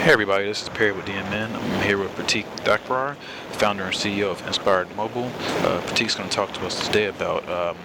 Hey everybody, this is Perry with DMN. I'm here with Pratik Thakrar, founder and CEO of Inspired Mobile. Uh, Pratik's going to talk to us today about um,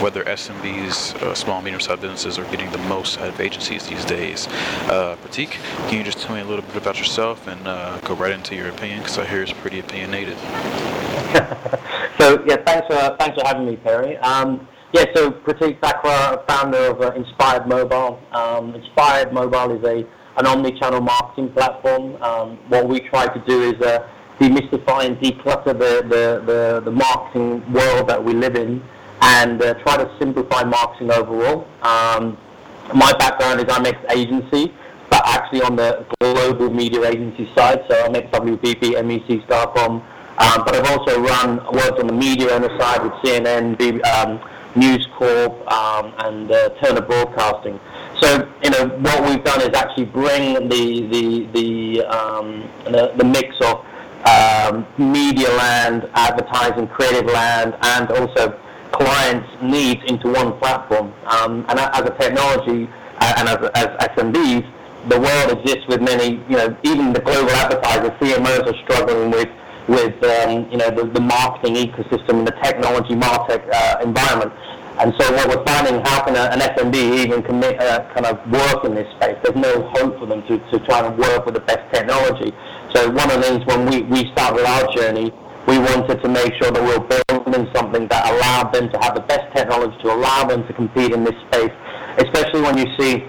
whether SMBs, uh, small and medium-sized businesses, are getting the most out of agencies these days. Uh, Pratik, can you just tell me a little bit about yourself and uh, go right into your opinion? Because I hear it's pretty opinionated. so yeah, thanks for thanks for having me, Perry. Um, yeah, so Pratik Thakrar, founder of uh, Inspired Mobile. Um, Inspired Mobile is a an omni-channel marketing platform. Um, what we try to do is uh, demystify and declutter the, the, the, the, marketing world that we live in and uh, try to simplify marketing overall. Um, my background is I'm ex-agency, but actually on the global media agency side, so I'm ex-WPP, MEC, Starcom, um, but I've also run, worked on the media owner side with CNN, um, News Corp, um, and uh, Turner Broadcasting. So, you know, what we've done is actually bring the the the um, the, the, mix of um, media land, advertising, creative land, and also clients' needs into one platform. Um, and as a technology uh, and as, as SMBs, the world exists with many, you know, even the global advertisers, CMOs are struggling with with um, you know the, the marketing ecosystem and the technology martech uh, environment. And so what we're finding, how can an SMB even commit, uh, kind of work in this space? There's no hope for them to, to try and work with the best technology. So one of the things when we, we started our journey, we wanted to make sure that we were building something that allowed them to have the best technology to allow them to compete in this space, especially when you see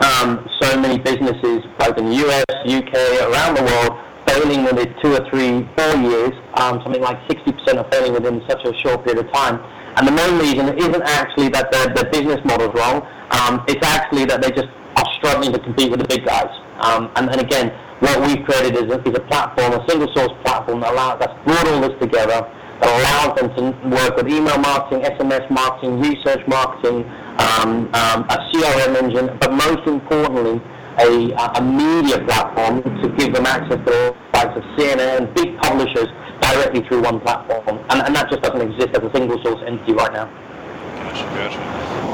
um, so many businesses, both in the US, UK, around the world, failing within two or three, four years. Um, something like 60% are failing within such a short period of time. And the main reason isn't actually that the, the business model's wrong. Um, it's actually that they just are struggling to compete with the big guys. Um, and again, what we've created is a, is a platform, a single source platform that allows that's brought all this together, that allows them to work with email marketing, SMS marketing, research marketing, um, um, a CRM engine, but most importantly, a, a media platform to give them access to likes of CNN, big publishers, directly through one platform, and, and that just doesn't exist as a single source entity right now. Gotcha, gotcha.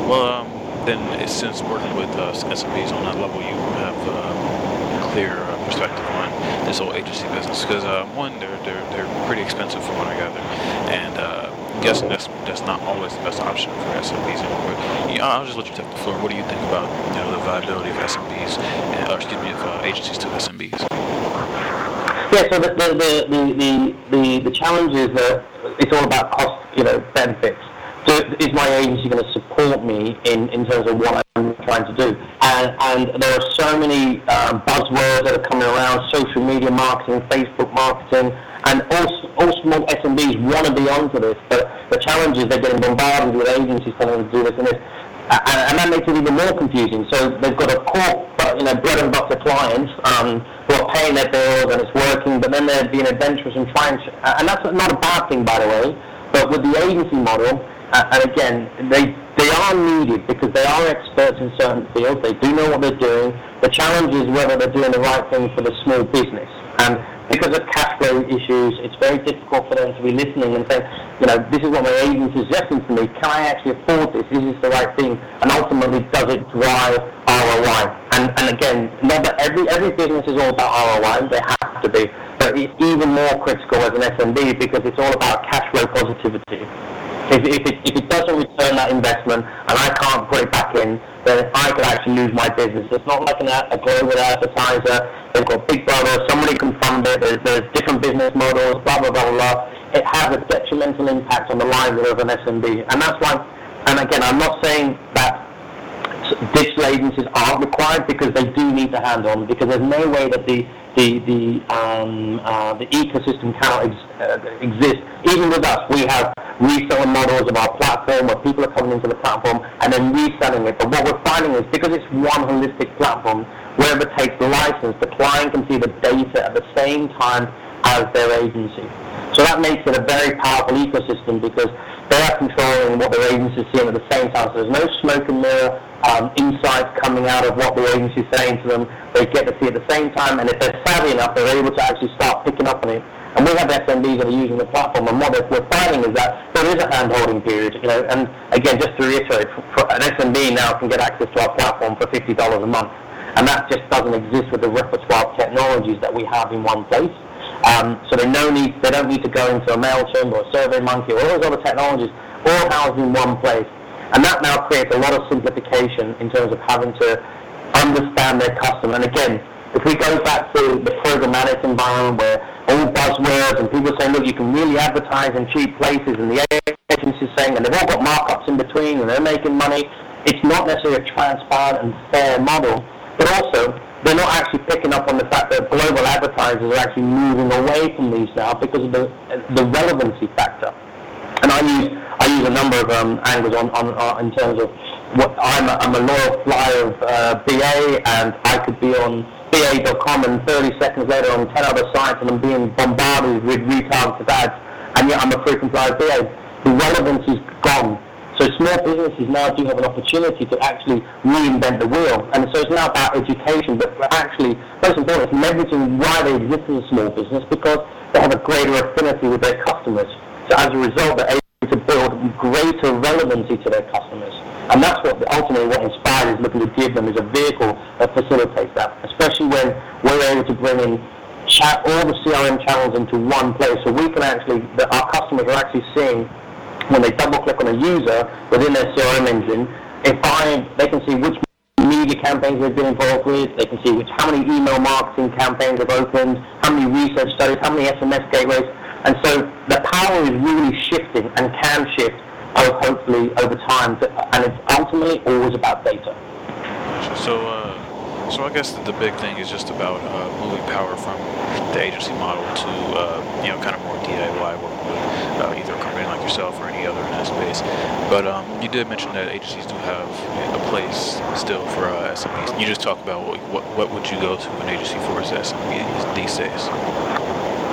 Well, um, then since working with uh, SMBs on that level, you have uh, a clear uh, perspective on this whole agency business. Because uh, one, they're, they're they're pretty expensive from what I gather, and uh, guessing that's that's not always the best option for SMBs. Know, I'll just let you take the floor. What do you think about you know the viability of SMBs, and, or excuse me, of uh, agencies to SMBs? Yeah, so the, the, the, the, the, challenge is that it's all about cost, you know, benefits. So is my agency going to support me in, in terms of what I'm trying to do? And, and there are so many um, buzzwords that are coming around, social media marketing, Facebook marketing, and all, all small SMBs want to be onto this, but the challenge is they're getting bombarded with agencies telling them to do this and this and, and, that makes it even more confusing. So they've got a core, you know, bread and butter clients um, who paying their bills and it's working, but then they're being adventurous and trying, to, and that's not a bad thing, by the way. But with the agency model, uh, and again, they they are needed because they are experts in certain fields. They do know what they're doing. The challenge is whether they're doing the right thing for the small business. And because of cash flow issues, it's very difficult for them to be listening and saying, you know, this is what my agent is suggesting to me. Can I actually afford this? Is this the right thing? And ultimately, does it drive ROI? And, and again, that every, every business is all about ROI. They have to be. But it's even more critical as an SMB because it's all about cash flow positivity. If, if, it, if it doesn't return that investment and I can't put it back in, then I could actually lose my business. It's not like an, a global advertiser. They've got Big Brother. Somebody can fund it. There's, there's different business models, blah, blah, blah, blah. It has a detrimental impact on the livelihood of an SMB. And that's why, and again, I'm not saying that digital agencies aren't required because they do need to hand on because there's no way that the the the um, uh, the ecosystem cannot ex- uh, exist. Even with us, we have reselling models of our platform where people are coming into the platform and then reselling it. But what we're finding is because it's one holistic platform, wherever takes the license, the client can see the data at the same time as their agency. So that makes it a very powerful ecosystem because they are controlling what their agency is seeing at the same time. So there's no smoke and mirror um, insights coming out of what the agency is saying to them. They get to see at the same time, and if they're savvy enough, they're able to actually start picking up on it. And we have SMBs that are using the platform, and what we're finding is that there is a hand-holding period. You know, and again, just to reiterate, an SMB now can get access to our platform for $50 a month. and that just doesn't exist with the repertoire of technologies that we have in one place. Um, so they, no need, they don't need to go into a MailChimp or a SurveyMonkey or all those other technologies, all housed in one place. And that now creates a lot of simplification in terms of having to understand their customer. And again, if we go back to the programmatic environment where all buzzwords and people saying, look, you can really advertise in cheap places and the agencies saying, and they've all got markups in between and they're making money, it's not necessarily a transparent and fair model, but also they're not actually picking up on the fact that global advertisers are actually moving away from these now because of the, the relevancy factor. And I use I use a number of um, angles on, on uh, in terms of what I'm a, I'm a loyal flyer of uh, BA, and I could be on BA.com and 30 seconds later on 10 other sites, and I'm being bombarded with retargeted ads, and yet I'm a frequent flyer of BA. The relevance is gone. So small businesses now do have an opportunity to actually reinvent the wheel. And so it's now about education, but actually, most importantly, it's leveraging why they exist as a small business because they have a greater affinity with their customers. So as a result, they're able to build greater relevancy to their customers. And that's what ultimately what Inspired is looking to give them is a vehicle that facilitates that, especially when we're able to bring in chat, all the CRM channels into one place. So we can actually, our customers are actually seeing when they double click on a user within their CRM engine, if I, they can see which media campaigns they've been involved with, they can see which, how many email marketing campaigns have opened, how many research studies, how many SMS gateways, and so the power is really shifting and can shift hopefully over time, and it's ultimately always about data. So, uh, so I guess the big thing is just about uh, moving power from the agency model to uh, you know kind of more DIY work with uh, either a company like yourself or any other in that space. But um, you did mention that agencies do have a place still for uh, SMBs. You just talked about what, what, what would you go to an agency for as SMBs these days?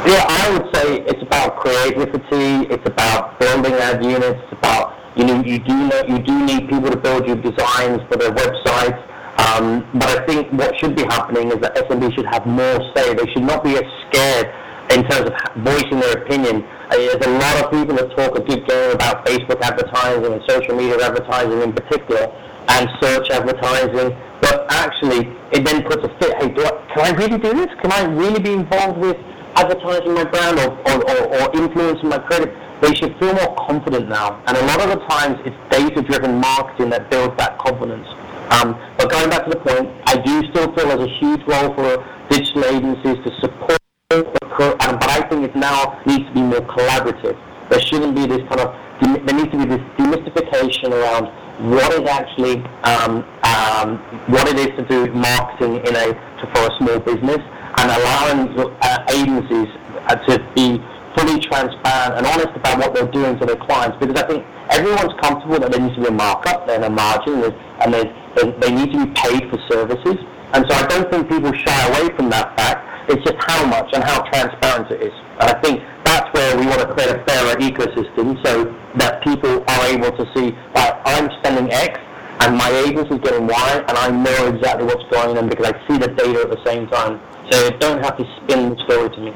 Yeah, I would say it's about creativity. It's about building ad units. It's about you know you do you do need people to build your designs for their websites. Um, but I think what should be happening is that SMB should have more say. They should not be as scared in terms of voicing their opinion. Uh, there's a lot of people that talk a good game about Facebook advertising and social media advertising in particular, and search advertising. But actually, it then puts a fit. Hey, do I, can I really do this? Can I really be involved with advertising my brand or, or, or, or influencing my credit? They should feel more confident now. And a lot of the times, it's data-driven marketing that builds that confidence. Um, but going back to the point, I do still feel there's a huge role for digital agencies to support but I think it now needs to be more collaborative. There shouldn't be this kind of, there needs to be this demystification around what is actually, um, um, what it is to do marketing in a, to, for a small business and allowing uh, agencies uh, to be fully transparent and honest about what they're doing to their clients because I think everyone's comfortable that there needs to be a markup and a margin and they they need to be paid for services. And so I don't think people shy away from that fact. It's just how much and how transparent it is. And I think that's where we want to create a fairer ecosystem so that people are able to see, like, I'm spending X and my agency is getting Y and I know exactly what's going on because I see the data at the same time. So don't have to spin the story to me.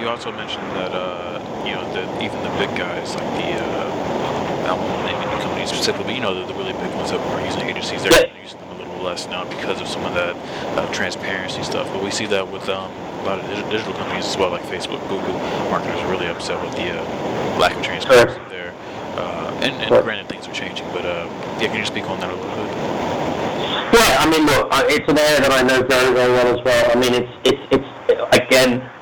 You also mentioned that, uh, you know, that even the big guys like the, uh, I won't name any companies specifically, but you know, the, the really big ones that are using agencies, they're yeah. using them a little less now because of some of that uh, transparency stuff. But we see that with um, a lot of digital companies as well, like Facebook, Google. Marketers are really upset with the uh, lack of transparency sure. there. Uh, and, and granted, things are changing, but uh, yeah, can you speak on that a little bit? Yeah, I mean, look, it's an area that I know very, very well as well. I mean, it's, it's, it's again, for us, about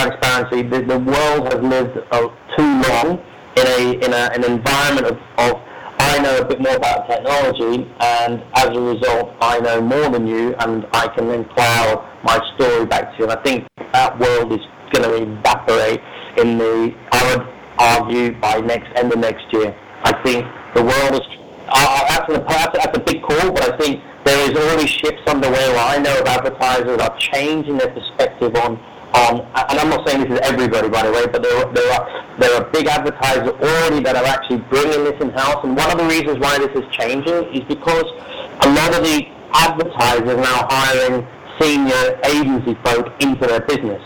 transparency, the, the world has lived uh, too long in a in a, an environment of, of I know a bit more about technology, and as a result, I know more than you, and I can then cloud my story back to you. And I think that world is going to evaporate in the, I would argue, by next end of next year. I think the world is, uh, that's, a, that's a big call, but I think there is already shifts underway where I know of advertisers are changing their perspective on um, and I'm not saying this is everybody, by the way, but there, there are there are big advertisers already that are actually bringing this in house. And one of the reasons why this is changing is because a lot of the advertisers are now hiring senior agency folk into their business.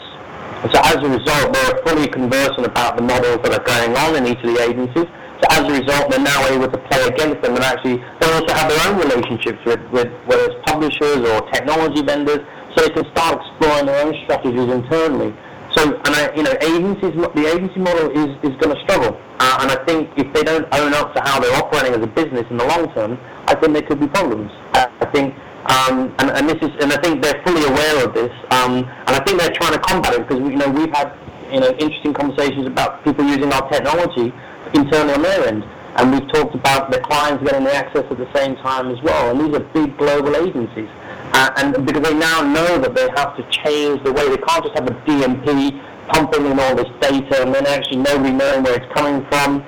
And so as a result, they're fully conversant about the models that are going on in each of the agencies. So as a result, they're now able to play against them and actually they also have their own relationships with, with whether it's publishers or technology vendors, so they can start exploring their own strategies internally. So, and I, you know, agencies, the agency model is, is going to struggle. Uh, and I think if they don't own up to how they're operating as a business in the long term, I think there could be problems. Uh, I think, um, and, and this is, and I think they're fully aware of this. Um, and I think they're trying to combat it because you know we've had you know interesting conversations about people using our technology internally on their end. And we've talked about the clients getting the access at the same time as well. And these are big global agencies. Uh, and because they now know that they have to change the way, they can't just have a DMP pumping in all this data and then actually nobody knowing where it's coming from.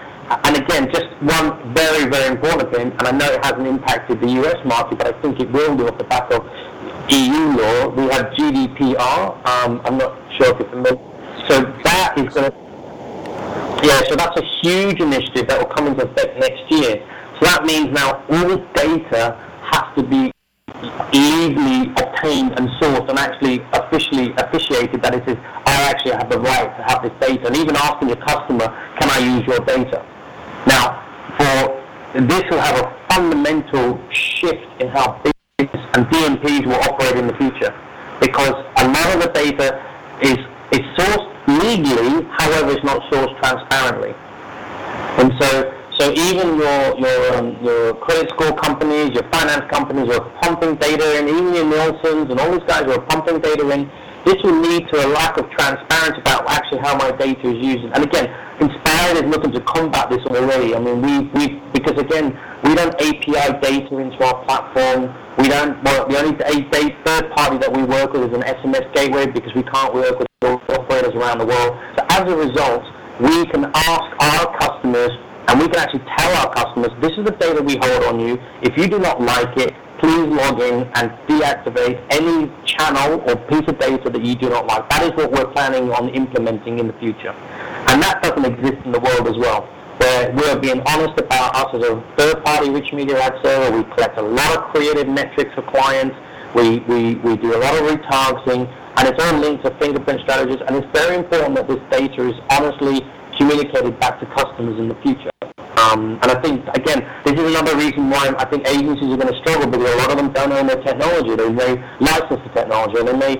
And again, just one very, very important thing, and I know it hasn't impacted the US market, but I think it will do off the back of EU law. We have GDPR. Um, I'm not sure if it's familiar. So that is going to, yeah, so that's a huge initiative that will come into effect next year. So that means now all data has to be legally obtained and sourced and actually officially officiated that it is I actually have the right to have this data and even asking your customer, can I use your data? Now, for this will have a fundamental shift in how business and DMPs will operate in the future because a lot of the data is, is sourced legally, however, it's not sourced transparently. And so so even your your um, your credit score companies, your finance companies are pumping data in, even your Nielsen's and all these guys are pumping data in. This will lead to a lack of transparency about actually how my data is used. And again, Inspired is looking to combat this already. I mean, we we because again, we don't API data into our platform. We don't. Well, the only third party that we work with is an SMS gateway because we can't work with operators around the world. So as a result, we can ask our customers and we can actually tell our customers, this is the data we hold on you. If you do not like it, please log in and deactivate any channel or piece of data that you do not like. That is what we're planning on implementing in the future. And that doesn't exist in the world as well, where we're being honest about us as a third-party rich media ad server. We collect a lot of creative metrics for clients. We, we, we do a lot of retargeting, and it's all linked to fingerprint strategies. And it's very important that this data is honestly communicated back to customers in the future. Um, and I think, again, this is another reason why I think agencies are going to struggle because a lot of them don't own their technology. They may license the technology and they may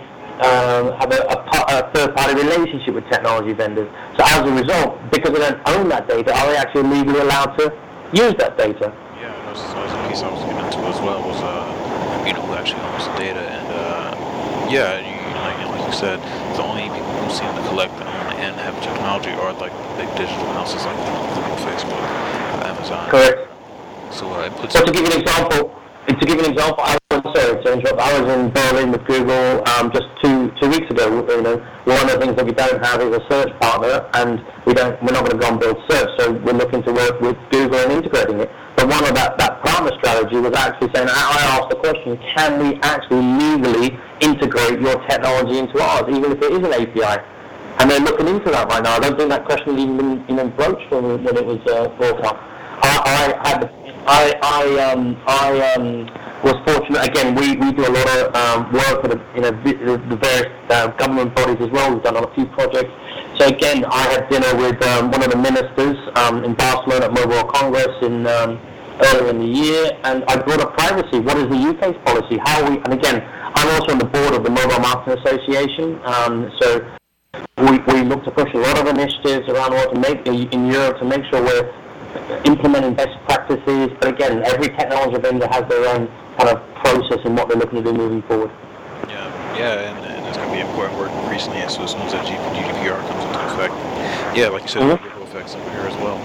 um, have a, a, a, third-party relationship with technology vendors. So as a result, because they don't own that data, are they actually legally allowed to use that data? Yeah, that was, that was a piece I was getting into as well, was, uh, you know, who actually owns the data. And, uh, yeah, like, you said, the only people who seem to collect and have technology are like big digital houses like Google, Facebook, Amazon. Correct. So uh, it puts. So to give you an example, to give you an example, I was sorry to interrupt. I was in Berlin with Google um, just two two weeks ago. You know, one of the things that we don't have is a search partner, and we don't we're not going to go and build search. So we're looking to work with Google and integrating it. But one of that, that partner strategy was actually saying, I asked the question, can we actually legally integrate your technology into ours, even if it is an API? and they're looking into that right now. I don't think that question had even been know, broached when, when it was uh, brought up. I, I had I I um I um was fortunate again. We, we do a lot of um, work with you know the, the various uh, government bodies as well. We've done a few projects. So again, I had dinner with um, one of the ministers um, in Barcelona at Mobile Congress in um, earlier in the year, and I brought up privacy. What is the UK's policy? How we and again, I'm also on the board of the Mobile Marketing Association. Um, so we, we look to push a lot of initiatives around what to make in Europe to make sure we're implementing best practices. But again, every technology vendor has their own kind of process and what they're looking to do moving forward. Yeah, yeah, and, and it's going to be important work recently So as soon as that GDPR comes into effect. Yeah, like you said, mm-hmm. ripple effects over here as well.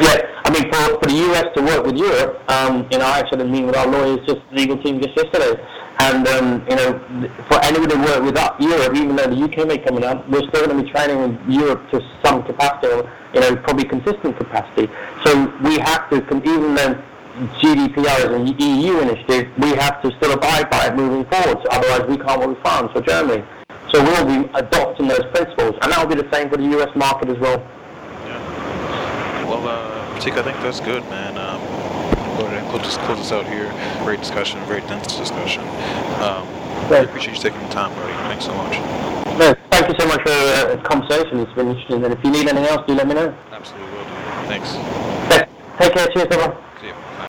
Yeah, I mean, for, for the US to work with Europe, um, you know, I actually had a meeting with our lawyers, just legal team just yesterday. And, um, you know, for anybody to work with Europe, even though the UK may come up, we're still going to be training in Europe to some capacity, or, you know, probably consistent capacity. So we have to, even though GDPR is an EU initiative, we have to still abide by it moving forward. So otherwise, we can't work with France Germany. So we'll be adopting those principles, and that will be the same for the US market as well. Yeah. Well, uh, I think that's good, man. Um, go ahead and close, close this out here. Great discussion, very dense discussion. Um, I appreciate you taking the time, buddy. Thanks so much. No, thank you so much for uh, the conversation. It's been interesting. And if you need anything else, do let me know. Absolutely will do. Thanks. Okay, Take care. Cheers, everyone. See you.